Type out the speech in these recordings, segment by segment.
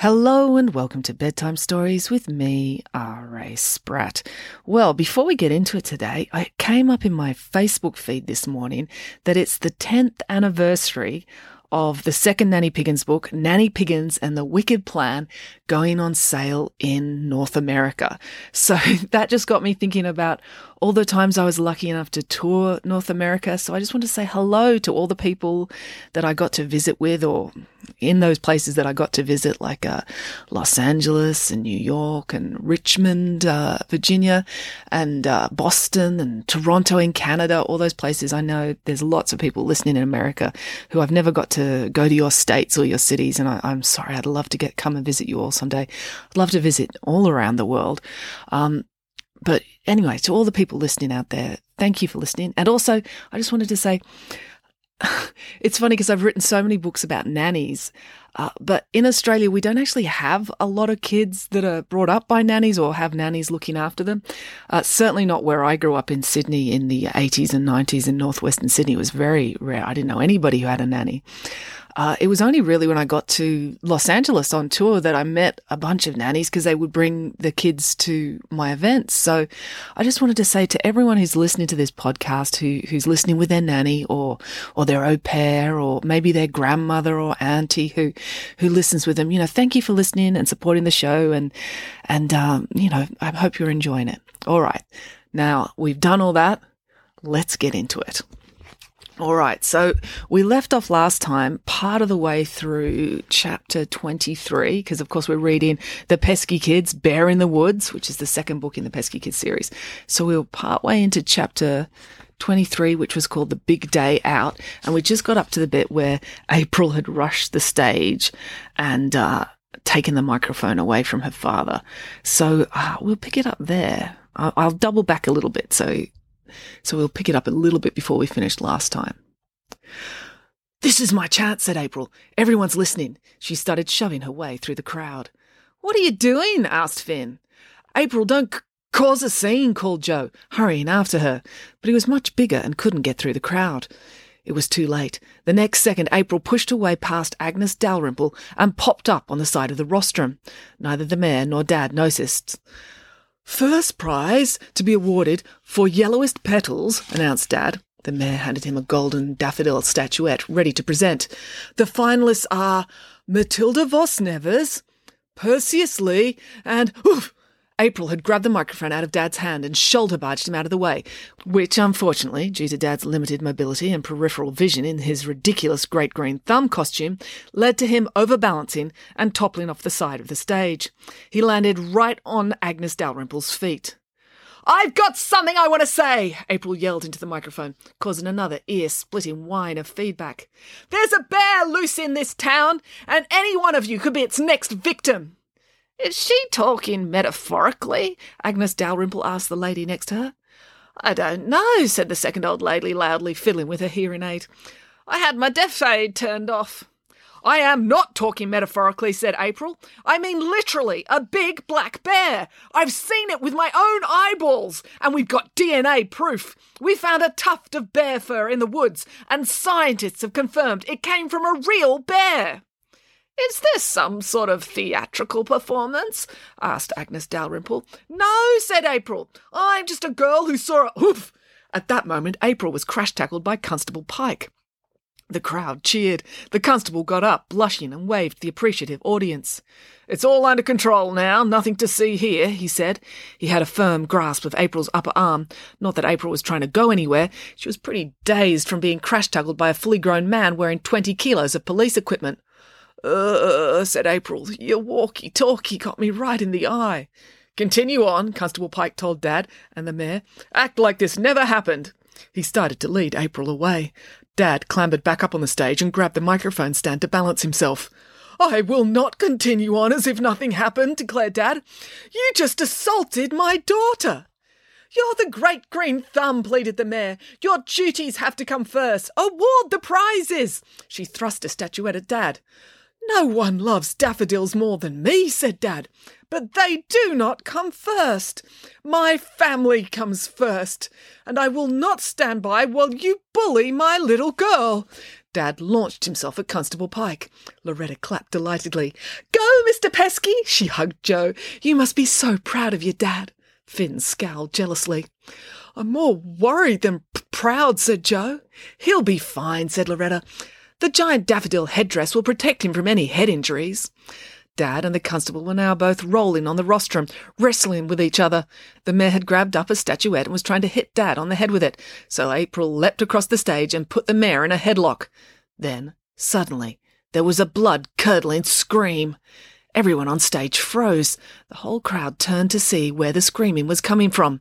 Hello and welcome to Bedtime Stories with me, R.A. Spratt. Well, before we get into it today, I came up in my Facebook feed this morning that it's the 10th anniversary of the second Nanny Piggins book, Nanny Piggins and the Wicked Plan, going on sale in North America. So that just got me thinking about all the times I was lucky enough to tour North America. So I just want to say hello to all the people that I got to visit with or in those places that I got to visit, like uh, Los Angeles and New York and Richmond, uh, Virginia, and uh, Boston and Toronto in Canada, all those places. I know there's lots of people listening in America who I've never got to go to your states or your cities. And I, am sorry, I'd love to get come and visit you all someday. I'd love to visit all around the world. Um, but anyway, to all the people listening out there, thank you for listening. And also, I just wanted to say, it's funny because I've written so many books about nannies, uh, but in Australia, we don't actually have a lot of kids that are brought up by nannies or have nannies looking after them. Uh, certainly not where I grew up in Sydney in the 80s and 90s in northwestern Sydney. It was very rare. I didn't know anybody who had a nanny. Uh, it was only really when I got to Los Angeles on tour that I met a bunch of nannies because they would bring the kids to my events. So I just wanted to say to everyone who's listening to this podcast, who, who's listening with their nanny or, or their au pair or maybe their grandmother or auntie who, who listens with them, you know, thank you for listening and supporting the show. And, and, um, you know, I hope you're enjoying it. All right. Now we've done all that. Let's get into it. All right, so we left off last time part of the way through chapter 23, because of course we're reading The Pesky Kids, Bear in the Woods, which is the second book in the Pesky Kids series. So we were part way into chapter 23, which was called The Big Day Out, and we just got up to the bit where April had rushed the stage and, uh, taken the microphone away from her father. So uh, we'll pick it up there. I'll, I'll double back a little bit so so we'll pick it up a little bit before we finished last time. This is my chance, said April. Everyone's listening. She started shoving her way through the crowd. What are you doing? asked Finn. April, don't c- cause a scene, called Joe, hurrying after her. But he was much bigger and couldn't get through the crowd. It was too late. The next second, April pushed her way past Agnes Dalrymple and popped up on the side of the rostrum. Neither the mayor nor Dad noticed. First prize to be awarded for yellowest petals, announced Dad. The mayor handed him a golden daffodil statuette ready to present. The finalists are Matilda Vos Nevers, Perseus Lee, and oof, April had grabbed the microphone out of Dad's hand and shoulder barged him out of the way, which, unfortunately, due to Dad's limited mobility and peripheral vision in his ridiculous great green thumb costume, led to him overbalancing and toppling off the side of the stage. He landed right on Agnes Dalrymple's feet. I've got something I want to say, April yelled into the microphone, causing another ear splitting whine of feedback. There's a bear loose in this town, and any one of you could be its next victim. Is she talking metaphorically? Agnes Dalrymple asked the lady next to her. I don't know, said the second old lady loudly, fiddling with her hearing aid. I had my deaf aid turned off. I am not talking metaphorically, said April. I mean literally, a big black bear. I've seen it with my own eyeballs, and we've got DNA proof. We found a tuft of bear fur in the woods, and scientists have confirmed it came from a real bear. Is this some sort of theatrical performance? asked Agnes Dalrymple. No, said April. I'm just a girl who saw a hoof. At that moment, April was crash tackled by Constable Pike. The crowd cheered. The constable got up, blushing, and waved the appreciative audience. It's all under control now, nothing to see here, he said. He had a firm grasp of April's upper arm. Not that April was trying to go anywhere. She was pretty dazed from being crash tackled by a fully grown man wearing twenty kilos of police equipment. Uh, said April. Your walkie talkie got me right in the eye. Continue on, Constable Pike told Dad and the mayor. Act like this never happened. He started to lead April away. Dad clambered back up on the stage and grabbed the microphone stand to balance himself. I will not continue on as if nothing happened, declared Dad. You just assaulted my daughter. You're the great green thumb, pleaded the mayor. Your duties have to come first. Award the prizes. She thrust a statuette at Dad. No one loves daffodils more than me, said Dad, but they do not come first. My family comes first, and I will not stand by while you bully my little girl. Dad launched himself at Constable Pike. Loretta clapped delightedly. Go, Mr. Pesky! She hugged Joe. You must be so proud of your dad. Finn scowled jealously. I'm more worried than p- proud, said Joe. He'll be fine, said Loretta. The giant daffodil headdress will protect him from any head injuries. Dad and the constable were now both rolling on the rostrum, wrestling with each other. The mayor had grabbed up a statuette and was trying to hit Dad on the head with it, so April leapt across the stage and put the mayor in a headlock. Then, suddenly, there was a blood curdling scream. Everyone on stage froze. The whole crowd turned to see where the screaming was coming from.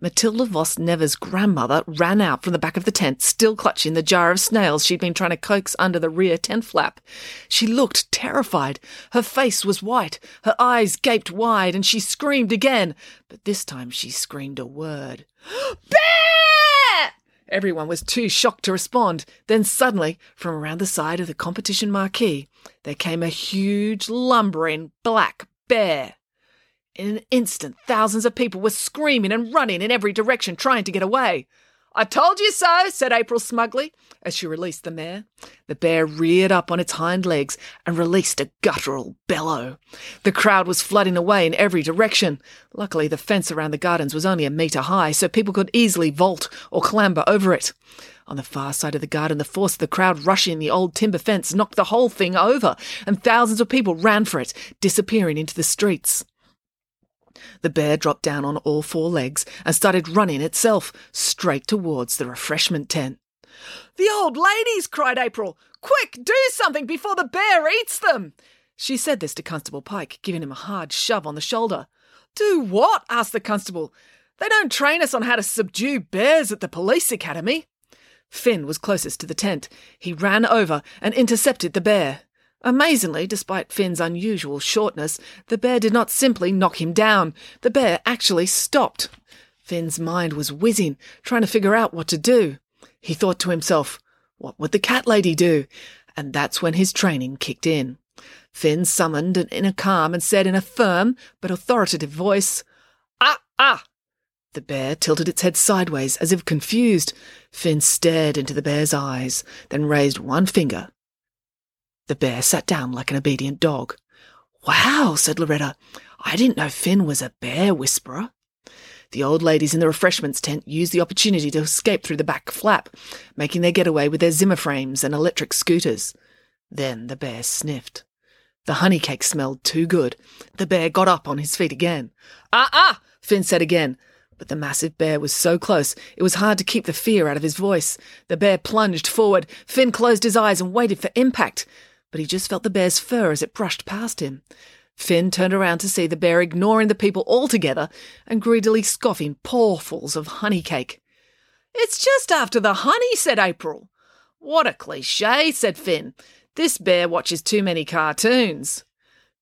Matilda Voss Never's grandmother ran out from the back of the tent, still clutching the jar of snails she'd been trying to coax under the rear tent flap. She looked terrified. Her face was white, her eyes gaped wide, and she screamed again. But this time she screamed a word. Bear! Everyone was too shocked to respond. Then suddenly, from around the side of the competition marquee, there came a huge, lumbering black bear. In an instant, thousands of people were screaming and running in every direction, trying to get away. I told you so, said April smugly, as she released the mayor. The bear reared up on its hind legs and released a guttural bellow. The crowd was flooding away in every direction. Luckily, the fence around the gardens was only a metre high, so people could easily vault or clamber over it. On the far side of the garden, the force of the crowd rushing the old timber fence knocked the whole thing over, and thousands of people ran for it, disappearing into the streets. The bear dropped down on all four legs and started running itself straight towards the refreshment tent. The old ladies, cried April. Quick, do something before the bear eats them. She said this to Constable Pike, giving him a hard shove on the shoulder. Do what? asked the constable. They don't train us on how to subdue bears at the police academy. Finn was closest to the tent. He ran over and intercepted the bear. Amazingly, despite Finn's unusual shortness, the bear did not simply knock him down. The bear actually stopped. Finn's mind was whizzing, trying to figure out what to do. He thought to himself, what would the cat lady do? And that's when his training kicked in. Finn summoned an inner calm and said in a firm but authoritative voice, Ah, ah! The bear tilted its head sideways as if confused. Finn stared into the bear's eyes, then raised one finger the bear sat down like an obedient dog. Wow, said Loretta. I didn't know Finn was a bear whisperer. The old ladies in the refreshments tent used the opportunity to escape through the back flap, making their getaway with their Zimmer frames and electric scooters. Then the bear sniffed. The honey cake smelled too good. The bear got up on his feet again. Ah, ah, Finn said again. But the massive bear was so close, it was hard to keep the fear out of his voice. The bear plunged forward. Finn closed his eyes and waited for impact but he just felt the bear's fur as it brushed past him. Finn turned around to see the bear ignoring the people altogether and greedily scoffing pawfuls of honey cake. It's just after the honey, said April. What a cliche, said Finn. This bear watches too many cartoons.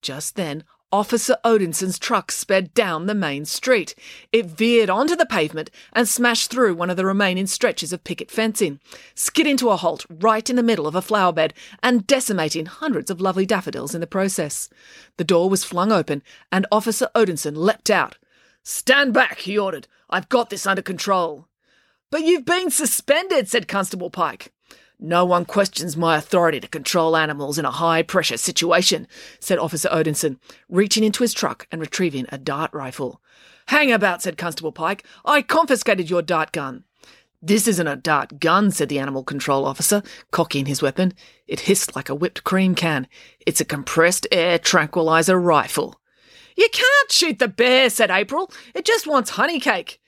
Just then, Officer Odinson's truck sped down the main street. It veered onto the pavement and smashed through one of the remaining stretches of picket fencing, skidding to a halt right in the middle of a flower bed and decimating hundreds of lovely daffodils in the process. The door was flung open and Officer Odinson leapt out. Stand back, he ordered. I've got this under control. But you've been suspended, said Constable Pike. No one questions my authority to control animals in a high pressure situation, said Officer Odinson, reaching into his truck and retrieving a dart rifle. Hang about, said Constable Pike. I confiscated your dart gun. This isn't a dart gun, said the animal control officer, cocking his weapon. It hissed like a whipped cream can. It's a compressed air tranquilizer rifle. You can't shoot the bear, said April. It just wants honey cake.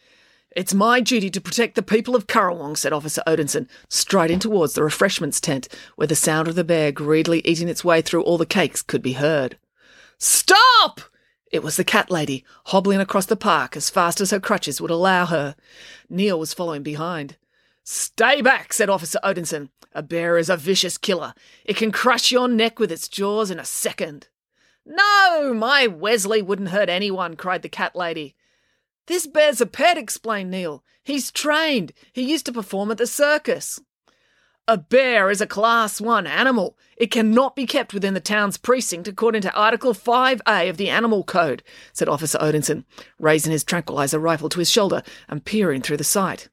It's my duty to protect the people of Currawong, said Officer Odinson, striding towards the refreshments tent, where the sound of the bear greedily eating its way through all the cakes could be heard. Stop! It was the cat lady, hobbling across the park as fast as her crutches would allow her. Neil was following behind. Stay back, said Officer Odinson. A bear is a vicious killer. It can crush your neck with its jaws in a second. No, my Wesley wouldn't hurt anyone, cried the cat lady. This bear's a pet, explained Neil. He's trained. He used to perform at the circus. A bear is a Class 1 animal. It cannot be kept within the town's precinct according to Article 5A of the Animal Code, said Officer Odinson, raising his tranquilizer rifle to his shoulder and peering through the sight.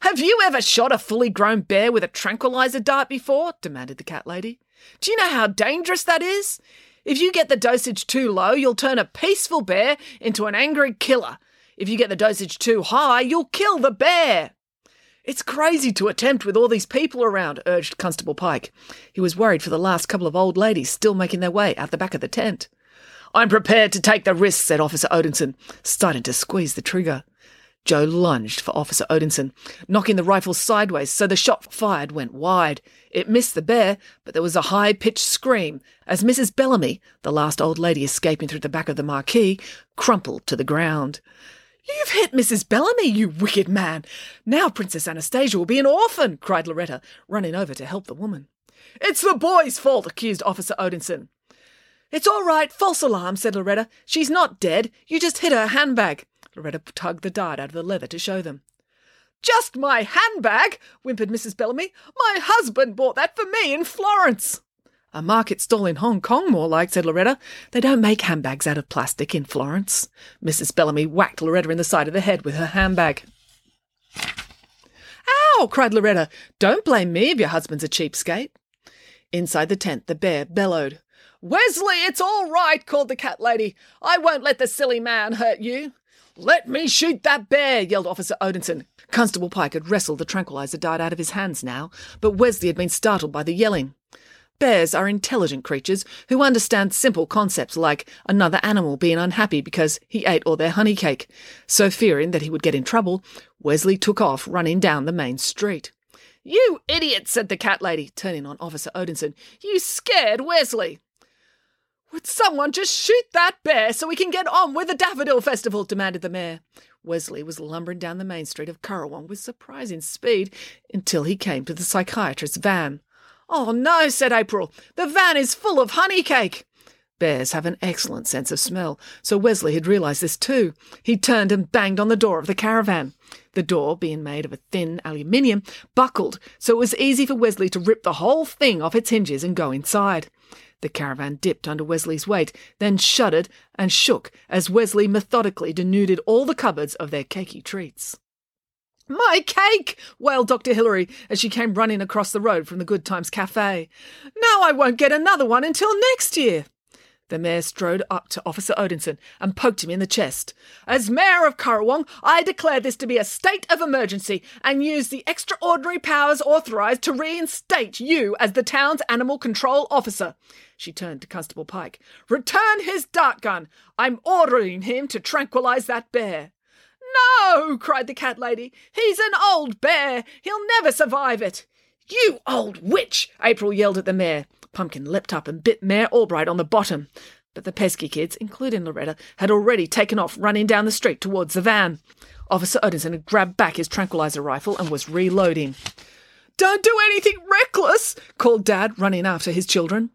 Have you ever shot a fully grown bear with a tranquilizer dart before? demanded the cat lady. Do you know how dangerous that is? If you get the dosage too low, you'll turn a peaceful bear into an angry killer. If you get the dosage too high, you'll kill the bear. It's crazy to attempt with all these people around, urged Constable Pike. He was worried for the last couple of old ladies still making their way out the back of the tent. I'm prepared to take the risk, said Officer Odinson, starting to squeeze the trigger. Joe lunged for Officer Odinson, knocking the rifle sideways so the shot fired went wide. It missed the bear, but there was a high pitched scream as Mrs. Bellamy, the last old lady escaping through the back of the marquee, crumpled to the ground. You've hit Mrs. Bellamy, you wicked man! Now Princess Anastasia will be an orphan, cried Loretta, running over to help the woman. It's the boy's fault, accused Officer Odinson. It's all right, false alarm, said Loretta. She's not dead. You just hit her handbag. Loretta tugged the dart out of the leather to show them. Just my handbag, whimpered Mrs. Bellamy. My husband bought that for me in Florence. A market stall in Hong Kong, more like, said Loretta. They don't make handbags out of plastic in Florence. Mrs. Bellamy whacked Loretta in the side of the head with her handbag. Ow! cried Loretta. Don't blame me if your husband's a cheapskate. Inside the tent, the bear bellowed. Wesley, it's all right, called the cat lady. I won't let the silly man hurt you. Let me shoot that bear, yelled Officer Odinson. Constable Pike had wrestled the tranquilizer dart out of his hands now, but Wesley had been startled by the yelling. Bears are intelligent creatures who understand simple concepts like another animal being unhappy because he ate all their honey cake. So, fearing that he would get in trouble, Wesley took off running down the main street. You idiot, said the cat lady, turning on Officer Odinson. You scared Wesley. Would someone just shoot that bear so we can get on with the Daffodil Festival? demanded the mayor. Wesley was lumbering down the main street of Currawong with surprising speed until he came to the psychiatrist's van. Oh no, said April. The van is full of honey cake. Bears have an excellent sense of smell, so Wesley had realized this too. He turned and banged on the door of the caravan. The door, being made of a thin aluminium, buckled, so it was easy for Wesley to rip the whole thing off its hinges and go inside. The caravan dipped under Wesley's weight, then shuddered and shook as Wesley methodically denuded all the cupboards of their cakey treats. My cake! wailed Dr. Hilary as she came running across the road from the Good Times Cafe. Now I won't get another one until next year. The mayor strode up to Officer Odinson and poked him in the chest. As mayor of Currawong, I declare this to be a state of emergency and use the extraordinary powers authorized to reinstate you as the town's animal control officer. She turned to Constable Pike. Return his dart gun. I'm ordering him to tranquilize that bear. No, cried the cat lady. He's an old bear. He'll never survive it. You old witch! April yelled at the mayor. Pumpkin leapt up and bit Mayor Albright on the bottom. But the pesky kids, including Loretta, had already taken off running down the street towards the van. Officer Odinson had grabbed back his tranquilizer rifle and was reloading. Don't do anything reckless, called Dad, running after his children.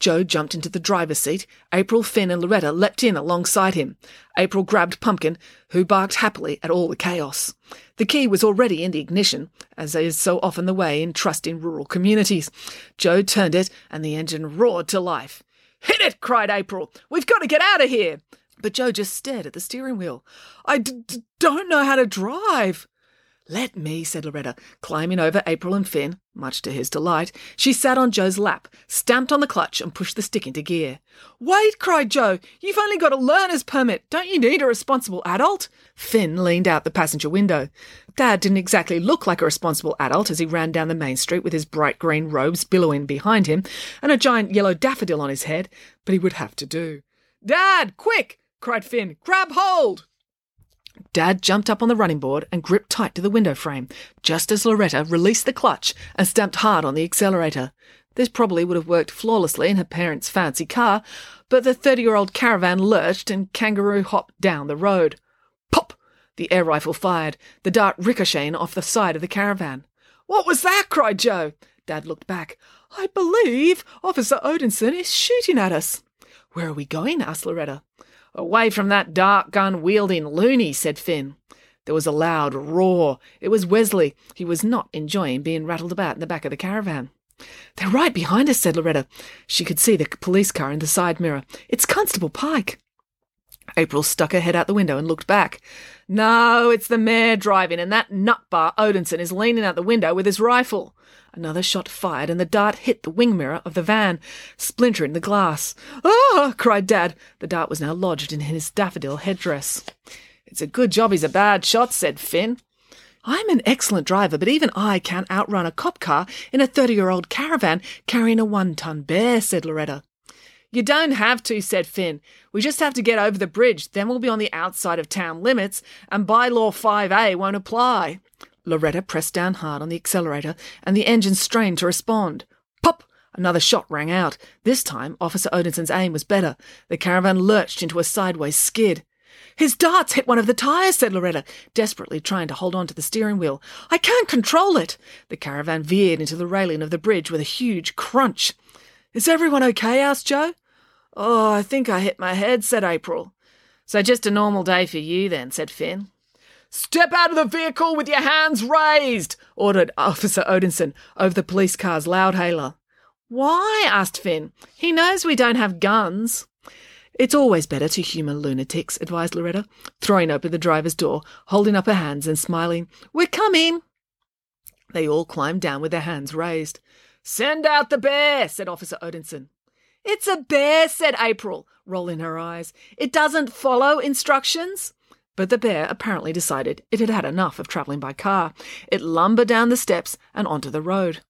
Joe jumped into the driver's seat. April, Finn, and Loretta leapt in alongside him. April grabbed Pumpkin, who barked happily at all the chaos. The key was already in the ignition, as is so often the way in trusting rural communities. Joe turned it, and the engine roared to life. Hit it! cried April. We've got to get out of here! But Joe just stared at the steering wheel. I d- d- don't know how to drive. Let me, said Loretta, climbing over April and Finn. Much to his delight, she sat on Joe's lap, stamped on the clutch, and pushed the stick into gear. Wait, cried Joe. You've only got a learner's permit. Don't you need a responsible adult? Finn leaned out the passenger window. Dad didn't exactly look like a responsible adult as he ran down the main street with his bright green robes billowing behind him and a giant yellow daffodil on his head, but he would have to do. Dad, quick! cried Finn. Grab hold! Dad jumped up on the running board and gripped tight to the window frame, just as Loretta released the clutch and stamped hard on the accelerator. This probably would have worked flawlessly in her parents' fancy car, but the 30 year old caravan lurched and kangaroo hopped down the road. Pop! The air rifle fired, the dart ricocheting off the side of the caravan. What was that? cried Joe. Dad looked back. I believe Officer Odinson is shooting at us. Where are we going? asked Loretta. Away from that dark gun wielding loony, said Finn. There was a loud roar. It was Wesley. He was not enjoying being rattled about in the back of the caravan. They're right behind us, said Loretta. She could see the police car in the side mirror. It's Constable Pike. April stuck her head out the window and looked back. No, it's the mayor driving, and that nutbar Odinson is leaning out the window with his rifle. Another shot fired, and the dart hit the wing mirror of the van, splintering the glass. Ah! cried Dad. The dart was now lodged in his daffodil headdress. It's a good job he's a bad shot, said Finn. I'm an excellent driver, but even I can't outrun a cop car in a 30 year old caravan carrying a one ton bear, said Loretta. You don't have to, said Finn. We just have to get over the bridge, then we'll be on the outside of town limits, and bylaw 5A won't apply. Loretta pressed down hard on the accelerator, and the engine strained to respond. Pop! Another shot rang out. This time, Officer Odinson's aim was better. The caravan lurched into a sideways skid. His darts hit one of the tires, said Loretta, desperately trying to hold on to the steering wheel. I can't control it. The caravan veered into the railing of the bridge with a huge crunch. Is everyone okay? asked Joe. Oh, I think I hit my head, said April. So just a normal day for you then, said Finn. Step out of the vehicle with your hands raised, ordered Officer Odinson over the police car's loudhailer. Why? asked Finn. He knows we don't have guns. It's always better to humour lunatics, advised Loretta, throwing open the driver's door, holding up her hands and smiling. We're coming. They all climbed down with their hands raised. Send out the bear, said Officer Odinson. It's a bear, said April, rolling her eyes. It doesn't follow instructions. But the bear apparently decided it had had enough of travelling by car. It lumbered down the steps and onto the road.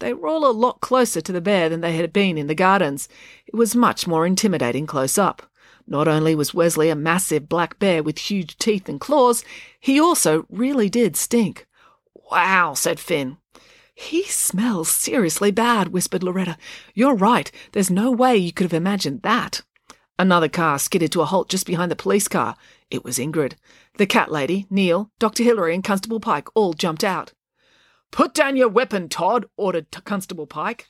They were all a lot closer to the bear than they had been in the gardens. It was much more intimidating close up. Not only was Wesley a massive black bear with huge teeth and claws, he also really did stink. Wow, said Finn. He smells seriously bad, whispered Loretta. You're right. There's no way you could have imagined that. Another car skidded to a halt just behind the police car. It was Ingrid. The cat lady, Neil, Dr. Hillary, and Constable Pike all jumped out. Put down your weapon, Todd, ordered T- Constable Pike.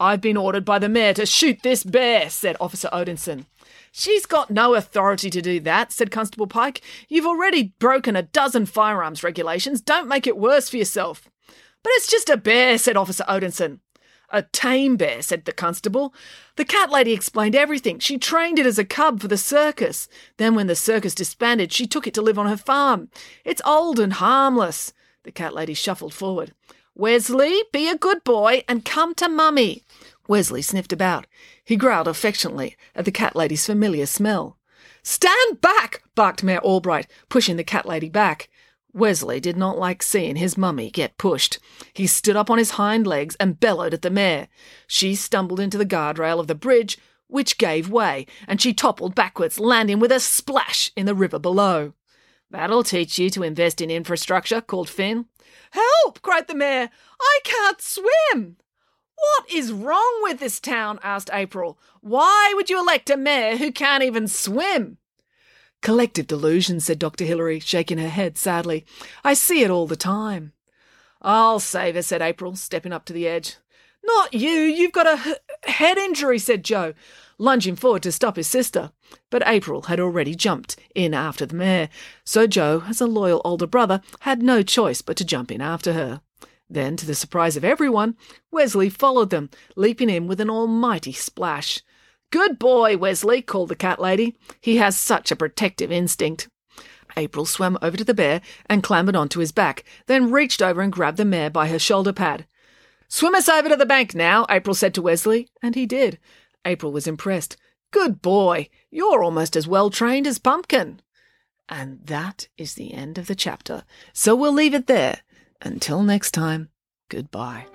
I've been ordered by the mayor to shoot this bear, said Officer Odinson. She's got no authority to do that, said Constable Pike. You've already broken a dozen firearms regulations. Don't make it worse for yourself. But it's just a bear, said Officer Odinson. A tame bear, said the constable. The cat lady explained everything. She trained it as a cub for the circus. Then, when the circus disbanded, she took it to live on her farm. It's old and harmless. The cat lady shuffled forward. Wesley, be a good boy and come to mummy. Wesley sniffed about. He growled affectionately at the cat lady's familiar smell. Stand back! barked Mayor Albright, pushing the cat lady back. Wesley did not like seeing his mummy get pushed. He stood up on his hind legs and bellowed at the mayor. She stumbled into the guardrail of the bridge, which gave way, and she toppled backwards, landing with a splash in the river below. That'll teach you to invest in infrastructure, called Finn. Help! cried the mayor. I can't swim. What is wrong with this town? asked April. Why would you elect a mayor who can't even swim? Collective delusion, said Dr. Hillary, shaking her head sadly. I see it all the time. I'll save her, said April, stepping up to the edge. Not you, you've got a h- head injury, said Joe lunging forward to stop his sister. But April had already jumped in after the mayor, so Joe, as a loyal older brother, had no choice but to jump in after her. Then, to the surprise of everyone, Wesley followed them, leaping in with an almighty splash. Good boy, Wesley, called the cat lady. He has such a protective instinct. April swam over to the bear and clambered onto his back, then reached over and grabbed the mayor by her shoulder pad. Swim us over to the bank now, April said to Wesley, and he did. April was impressed. Good boy, you're almost as well trained as Pumpkin. And that is the end of the chapter. So we'll leave it there. Until next time, goodbye.